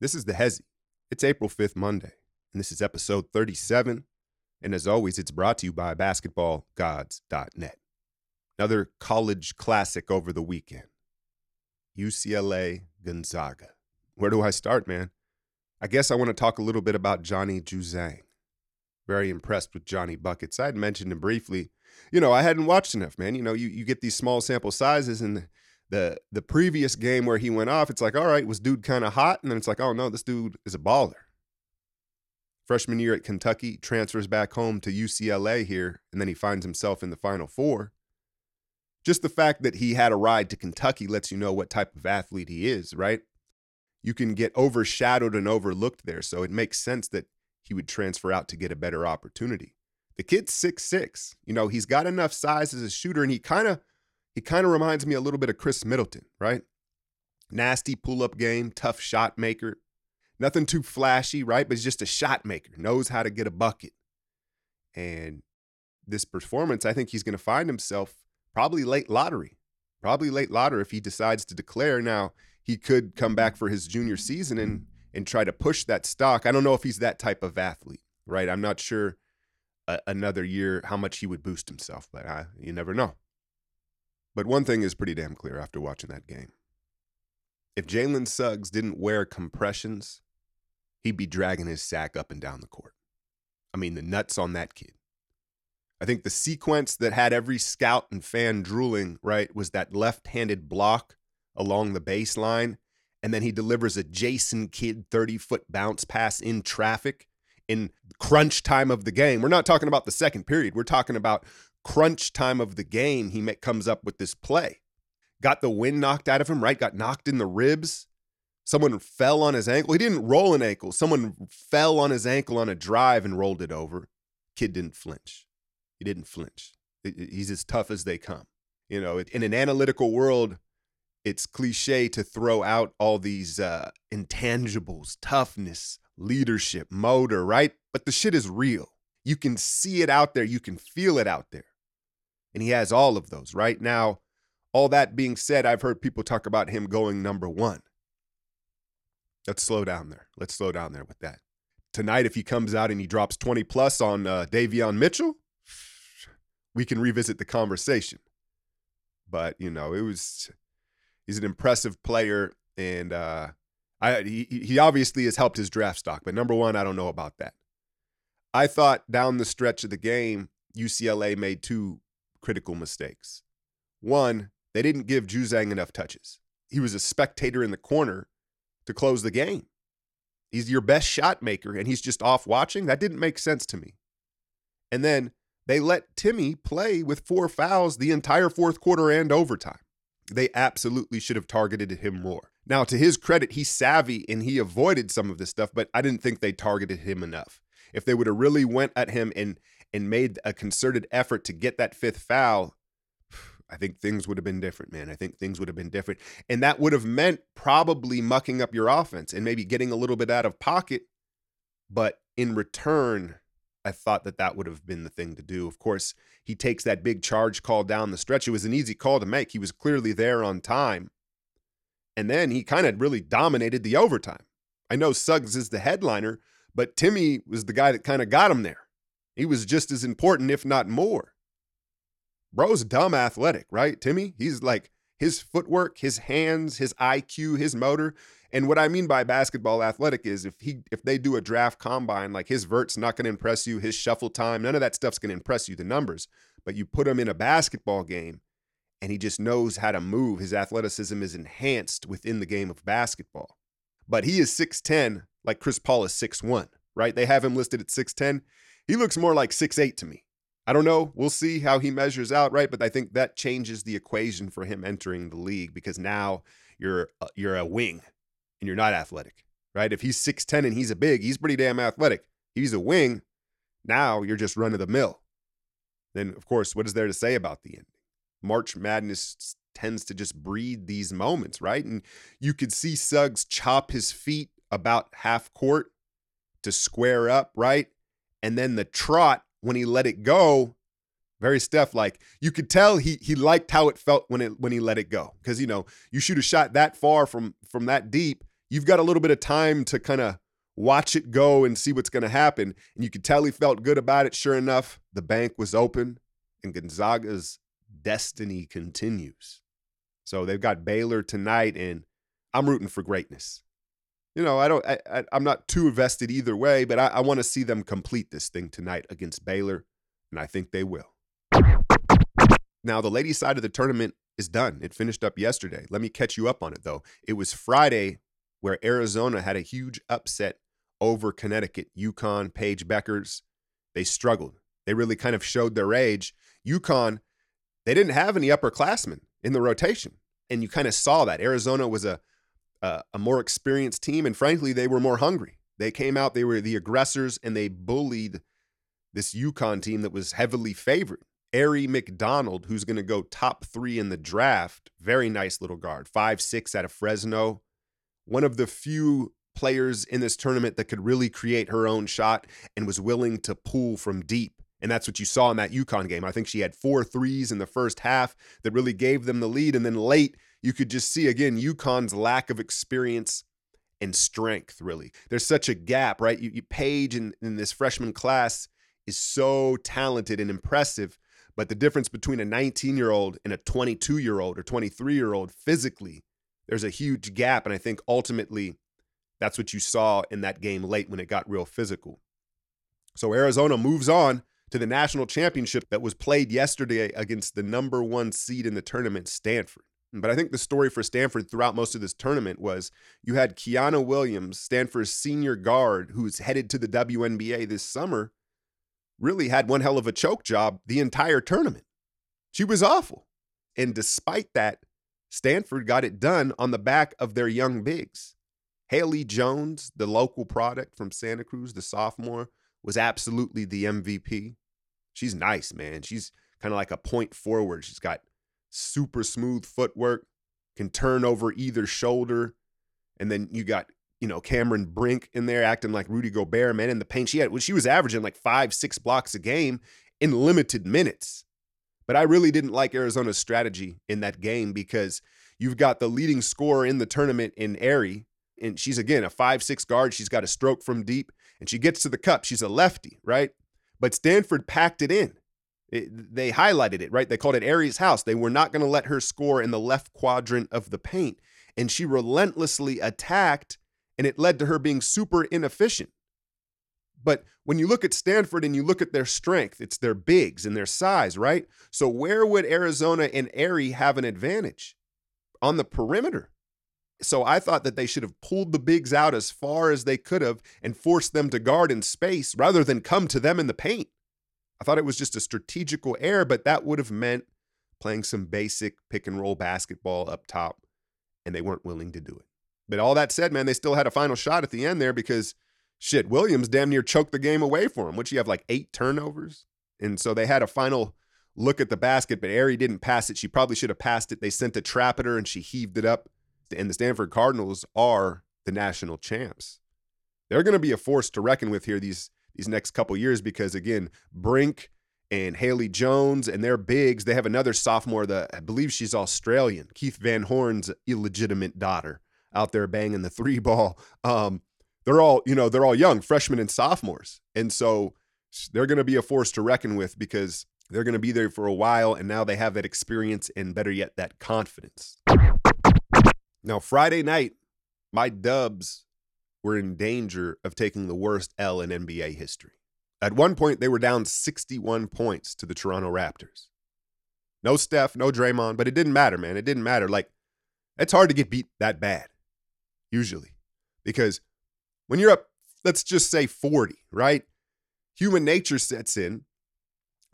This is the Hezi. It's April 5th, Monday, and this is episode 37. And as always, it's brought to you by basketballgods.net. Another college classic over the weekend UCLA Gonzaga. Where do I start, man? I guess I want to talk a little bit about Johnny Juzang. Very impressed with Johnny Buckets. I had mentioned him briefly. You know, I hadn't watched enough, man. You know, you, you get these small sample sizes and the the previous game where he went off, it's like, all right, was dude kind of hot? And then it's like, oh no, this dude is a baller. Freshman year at Kentucky, transfers back home to UCLA here, and then he finds himself in the Final Four. Just the fact that he had a ride to Kentucky lets you know what type of athlete he is, right? You can get overshadowed and overlooked there, so it makes sense that he would transfer out to get a better opportunity. The kid's six six. You know, he's got enough size as a shooter, and he kind of he kind of reminds me a little bit of Khris Middleton, right? Nasty pull up game, tough shot maker. Nothing too flashy, right? But he's just a shot maker, knows how to get a bucket. And this performance, I think he's going to find himself probably late lottery, probably late lottery if he decides to declare. Now, he could come back for his junior season and and try to push that stock. I don't know if he's that type of athlete, right? I'm not sure uh, another year how much he would boost himself, but I, you never know. But one thing is pretty damn clear after watching that game. If Jalen Suggs didn't wear compressions, he'd be dragging his sack up and down the court. I mean, the nuts on that kid. I think the sequence that had every scout and fan drooling, right, was that left handed block along the baseline. And then he delivers a Jason Kidd 30 foot bounce pass in traffic in crunch time of the game. We're not talking about the second period. We're talking about crunch time of the game, he comes up with this play. Got the wind knocked out of him, right? Got knocked in the ribs. Someone fell on his ankle. He didn't roll an ankle. Someone fell on his ankle on a drive and rolled it over. Kid didn't flinch. He didn't flinch. He's as tough as they come. You know, in an analytical world, it's cliche to throw out all these uh, intangibles, toughness, leadership, motor, right? But the shit is real. You can see it out there, you can feel it out there. And he has all of those right now. All that being said, I've heard people talk about him going number one. Let's slow down there. Let's slow down there with that. Tonight, if he comes out and he drops 20 plus on uh, Davion Mitchell, we can revisit the conversation. But, you know, it was, he's an impressive player. And uh, I, he, he obviously has helped his draft stock. But number one, I don't know about that. I thought down the stretch of the game, UCLA made two critical mistakes. One, they didn't give Juzang enough touches. He was a spectator in the corner to close the game. He's your best shot maker, and he's just off watching. That didn't make sense to me. And then they let Timmy play with four fouls the entire fourth quarter and overtime. They absolutely should have targeted him more. Now, to his credit, he's savvy and he avoided some of this stuff, but I didn't think they targeted him enough if they would have really went at him and and made a concerted effort to get that fifth foul, I think things would have been different, man. I think things would have been different. And that would have meant probably mucking up your offense and maybe getting a little bit out of pocket. But in return, I thought that that would have been the thing to do. Of course, he takes that big charge call down the stretch. It was an easy call to make. He was clearly there on time. And then he kind of really dominated the overtime. I know Suggs is the headliner, but Timmy was the guy that kind of got him there. He was just as important, if not more. Bro's dumb athletic, right? Timmy, he's like his footwork, his hands, his IQ, his motor. And what I mean by basketball athletic is if he if they do a draft combine, like his vert's not going to impress you, his shuffle time, none of that stuff's going to impress you, the numbers. But you put him in a basketball game and he just knows how to move. His athleticism is enhanced within the game of basketball. But he is 6'10, like Chris Paul is 6'1, right? They have him listed at 6'10. He looks more like 6'8 to me. I don't know. We'll see how he measures out, right? But I think that changes the equation for him entering the league because now you're uh, you're a wing and you're not athletic, right? If he's 6'10 and he's a big, he's pretty damn athletic. He's a wing. Now you're just run of the mill. Then, of course, what is there to say about the ending? March Madness tends to just breed these moments, right? And you could see Suggs chop his feet about half court to square up, right? And then the trot when he let it go, very Steph like. You could tell he he liked how it felt when it when he let it go. Because you know, you shoot a shot that far from from that deep, you've got a little bit of time to kind of watch it go and see what's going to happen. And you could tell he felt good about it. Sure enough, the bank was open and Gonzaga's destiny continues. So they've got Baylor tonight, and I'm rooting for greatness. You know, I don't, I, I, am not too invested either way, but I, I want to see them complete this thing tonight against Baylor, and I think they will. Now, the ladies' side of the tournament is done. It finished up yesterday. Let me catch you up on it, though. It was Friday where Arizona had a huge upset over Connecticut. UConn, Paige Bueckers. they struggled. They really kind of showed their age. UConn, they didn't have any upperclassmen in the rotation. And you kind of saw that. Arizona was a, a, a more experienced team, and frankly, they were more hungry. They came out, they were the aggressors, and they bullied this UConn team that was heavily favored. Aari McDonald, who's going to go top three in the draft, very nice little guard, five six out of Fresno. One of the few players in this tournament that could really create her own shot and was willing to pull from deep. And that's what you saw in that UConn game. I think she had four threes in the first half that really gave them the lead. And then late, you could just see again UConn's lack of experience and strength, really. There's such a gap, right? You, you Paige in, in this freshman class is so talented and impressive. But the difference between a 19 year old and a 22 year old or 23 year old physically, there's a huge gap. And I think ultimately that's what you saw in that game late when it got real physical. So Arizona moves on to the national championship that was played yesterday against the number one seed in the tournament, Stanford. But I think the story for Stanford throughout most of this tournament was you had Kiana Williams, Stanford's senior guard, who's headed to the WNBA this summer, really had one hell of a choke job the entire tournament. She was awful. And despite that, Stanford got it done on the back of their young bigs. Haley Jones, the local product from Santa Cruz, the sophomore, was absolutely the MVP. She's nice, man. She's kind of like a point forward. She's got super smooth footwork, can turn over either shoulder. And then you got, you know, Cameron Brink in there acting like Rudy Gobert, man, in the paint. She had she was averaging like five, six blocks a game in limited minutes. But I really didn't like Arizona's strategy in that game because you've got the leading scorer in the tournament in Aari, and she's again a five six guard. She's got a stroke from deep, and she gets to the cup. She's a lefty, right? But Stanford packed it in. It, they highlighted it, right? They called it Aari's house. They were not going to let her score in the left quadrant of the paint, and she relentlessly attacked, and it led to her being super inefficient. But when you look at Stanford and you look at their strength, it's their bigs and their size, right? So where would Arizona and Aari have an advantage? On the perimeter. So I thought that they should have pulled the bigs out as far as they could have and forced them to guard in space rather than come to them in the paint. I thought it was just a strategical error, but that would have meant playing some basic pick and roll basketball up top, and they weren't willing to do it. But all that said, man, they still had a final shot at the end there because shit, Williams damn near choked the game away for him. Which you have like eight turnovers? And so they had a final look at the basket, but Aari didn't pass it. She probably should have passed it. They sent a trap at her and she heaved it up and the Stanford Cardinals are the national champs. They're going to be a force to reckon with here these these next couple years because again, Brink and Haley Jones and their bigs, they have another sophomore that I believe she's Australian, Keith Van Horn's illegitimate daughter out there banging the three ball. Um, they're all, you know, they're all young, freshmen and sophomores. And so they're going to be a force to reckon with because they're going to be there for a while and now they have that experience and better yet that confidence. Now, Friday night, my Dubs were in danger of taking the worst L in NBA history. At one point, they were down 61 points to the Toronto Raptors. No Steph, no Draymond, but it didn't matter, man. It didn't matter. Like, it's hard to get beat that bad, usually, because when you're up, let's just say 40, right? Human nature sets in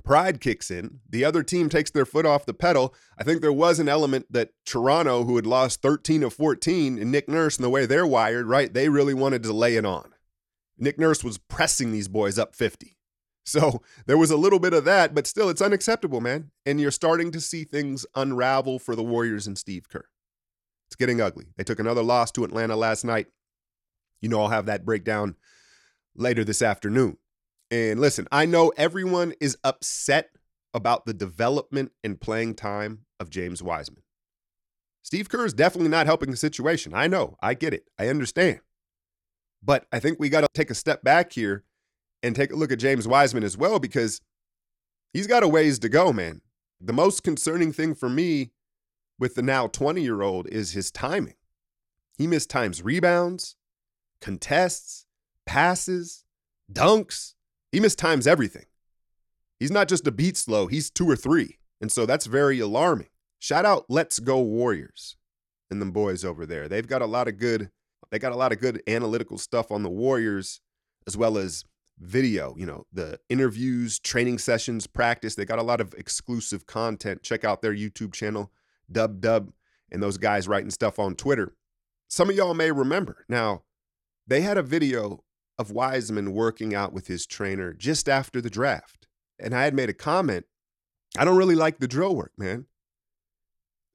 pride kicks in. The other team takes their foot off the pedal. I think there was an element that Toronto, who had lost 13 of 14, and Nick Nurse and the way they're wired, right? They really wanted to lay it on. Nick Nurse was pressing these boys up 50. So there was a little bit of that, but still, it's unacceptable, man. And you're starting to see things unravel for the Warriors and Steve Kerr. It's getting ugly. They took another loss to Atlanta last night. You know, I'll have that breakdown later this afternoon. And listen, I know everyone is upset about the development and playing time of James Wiseman. Steve Kerr is definitely not helping the situation. I know. I get it. I understand. But I think we got to take a step back here and take a look at James Wiseman as well because he's got a ways to go, man. The most concerning thing for me with the now 20 year old is his timing. He missed times rebounds, contests, passes, dunks. He missed times everything. He's not just a beat slow, he's two or three. And so that's very alarming. Shout out Let's Go Warriors and them boys over there. They've got a lot of good, they got a lot of good analytical stuff on the Warriors, as well as video, you know, the interviews, training sessions, practice. They got a lot of exclusive content. Check out their YouTube channel, Dub Dub, and those guys writing stuff on Twitter. Some of y'all may remember. Now, they had a video of Wiseman working out with his trainer just after the draft. And I had made a comment I don't really like the drill work, man.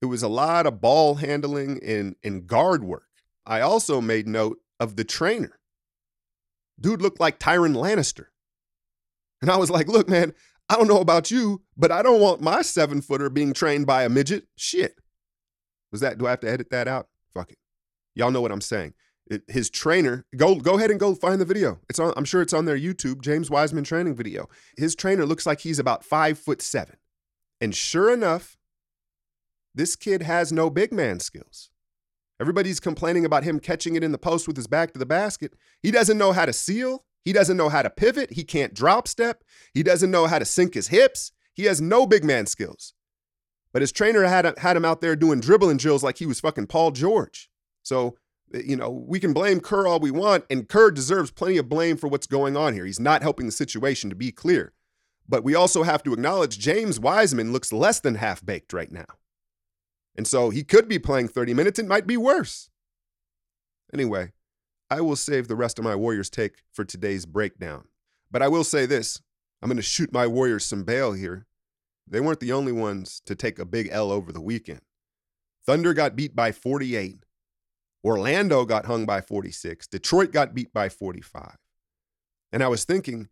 It was a lot of ball handling and, and guard work. I also made note of the trainer. Dude looked like Tyrion Lannister. And I was like, look, man, I don't know about you, but I don't want my seven footer being trained by a midget. Shit. Was that, do I have to edit that out? Fuck it. Y'all know what I'm saying. His trainer, go go ahead and go find the video. It's on, I'm sure it's on their YouTube, James Wiseman training video. His trainer looks like he's about five foot seven. And sure enough, this kid has no big man skills. Everybody's complaining about him catching it in the post with his back to the basket. He doesn't know how to seal. He doesn't know how to pivot. He can't drop step. He doesn't know how to sink his hips. He has no big man skills. But his trainer had, had him out there doing dribbling drills like he was fucking Paul George. So, Eh, you know, we can blame Kerr all we want, and Kerr deserves plenty of blame for what's going on here. He's not helping the situation, to be clear. But we also have to acknowledge James Wiseman looks less than half baked right now. And so he could be playing 30 minutes. It might be worse. Anyway, I will save the rest of my Warriors take for today's breakdown. But I will say this I'm going to shoot my Warriors some bail here. They weren't the only ones to take a big L over the weekend. Thunder got beat by 48. Orlando got hung by 46. Detroit got beat by 45. And I was thinking,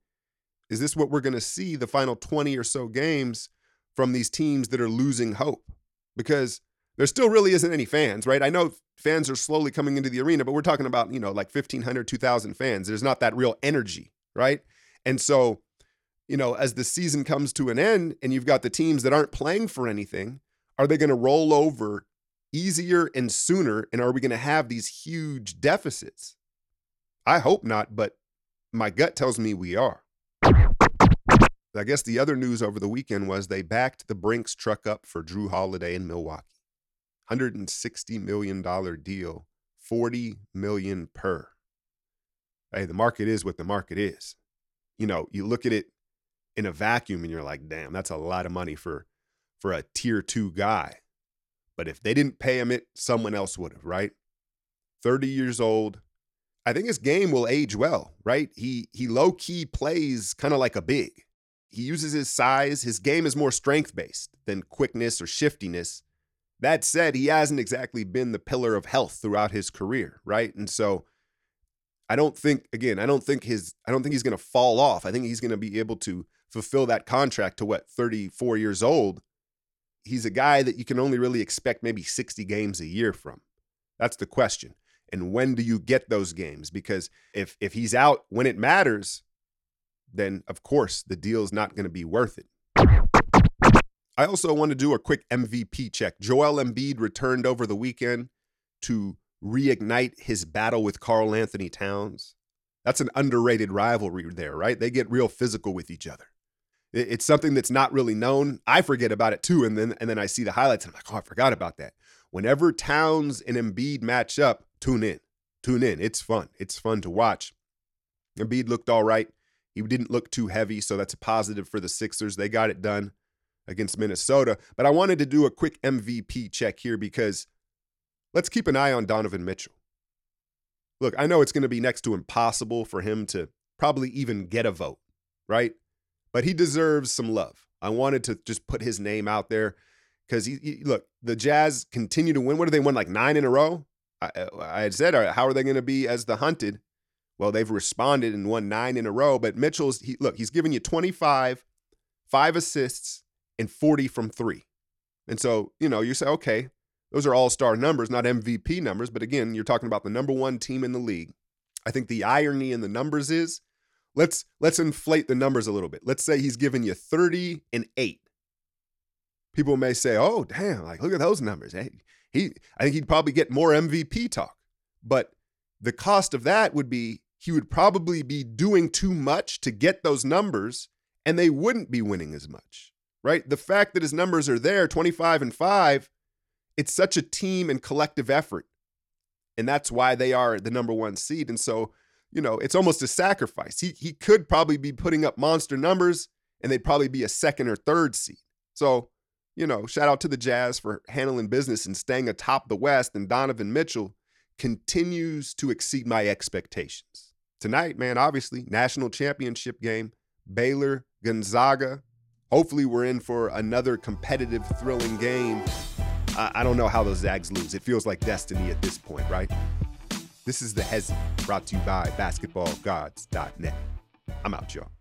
is this what we're going to see the final 20 or so games from these teams that are losing hope? Because there still really isn't any fans, right? I know fans are slowly coming into the arena, but we're talking about, you know, like 1,500, 2,000 fans. There's not that real energy, right? And so, you know, as the season comes to an end and you've got the teams that aren't playing for anything, are they going to roll over easier and sooner? And are we going to have these huge deficits? I hope not, but my gut tells me we are. I guess the other news over the weekend was they backed the Brinks truck up for Jrue Holiday in Milwaukee. $160 million deal, 40 million per. Hey, the market is what the market is. You know, you look at it in a vacuum and you're like, damn, that's a lot of money for for a tier two guy. But if they didn't pay him it, someone else would have, right? 30 years old. I think his game will age well, right? He he low key plays kind of like a big. He uses his size. His game is more strength based than quickness or shiftiness. That said, he hasn't exactly been the pillar of health throughout his career, right? And so I don't think again, I don't think his I don't think he's going to fall off. I think he's going to be able to fulfill that contract to what 34 years old. He's a guy that you can only really expect maybe 60 games a year from. That's the question. And when do you get those games? Because if if he's out when it matters, then of course the deal's not going to be worth it. I also want to do a quick MVP check. Joel Embiid returned over the weekend to reignite his battle with Karl-Anthony Towns. That's an underrated rivalry there, right? They get real physical with each other. It's something that's not really known. I forget about it too, and then and then I see the highlights and I'm like, oh, I forgot about that. Whenever Towns and Embiid match up, tune in, tune in. It's fun. It's fun to watch. Embiid looked all right. He didn't look too heavy, so that's a positive for the Sixers. They got it done against Minnesota. But I wanted to do a quick MVP check here because let's keep an eye on Donovan Mitchell. Look, I know it's going to be next to impossible for him to probably even get a vote, right? But he deserves some love. I wanted to just put his name out there because he, he, look, the Jazz continue to win. What do they win like nine in a row? I, uh, I had said, how are they going to be as the hunted? Well, they've responded and won nine in a row. But Mitchell's he, look, he's giving you 25, five assists, and 40 from three. And so, you know, you say, okay, Those are all star numbers, not MVP numbers. But again, you're talking about the number one team in the league. I think the irony in the numbers is let's let's inflate the numbers a little bit. Let's say he's giving you 30 and 8. People may say, "Oh, damn, like look at those numbers." Hey, he I think he'd probably get more MVP talk. But the cost of that would be he would probably be doing too much to get those numbers and they wouldn't be winning as much. Right? The fact that his numbers are there, 25 and 5, it's such a team and collective effort. And that's why they are the number 1 seed and so you know, it's almost a sacrifice. He he could probably be putting up monster numbers and they'd probably be a second or third seed. So, you know, shout out to the Jazz for handling business and staying atop the West and Donovan Mitchell continues to exceed my expectations. Tonight, man, obviously, national championship game, Baylor, Gonzaga. Hopefully, we're in for another competitive, thrilling game. I, I don't know how those Zags lose. It feels like destiny at this point, right? This is the Hezi, brought to you by basketballgods.net. I'm out, y'all.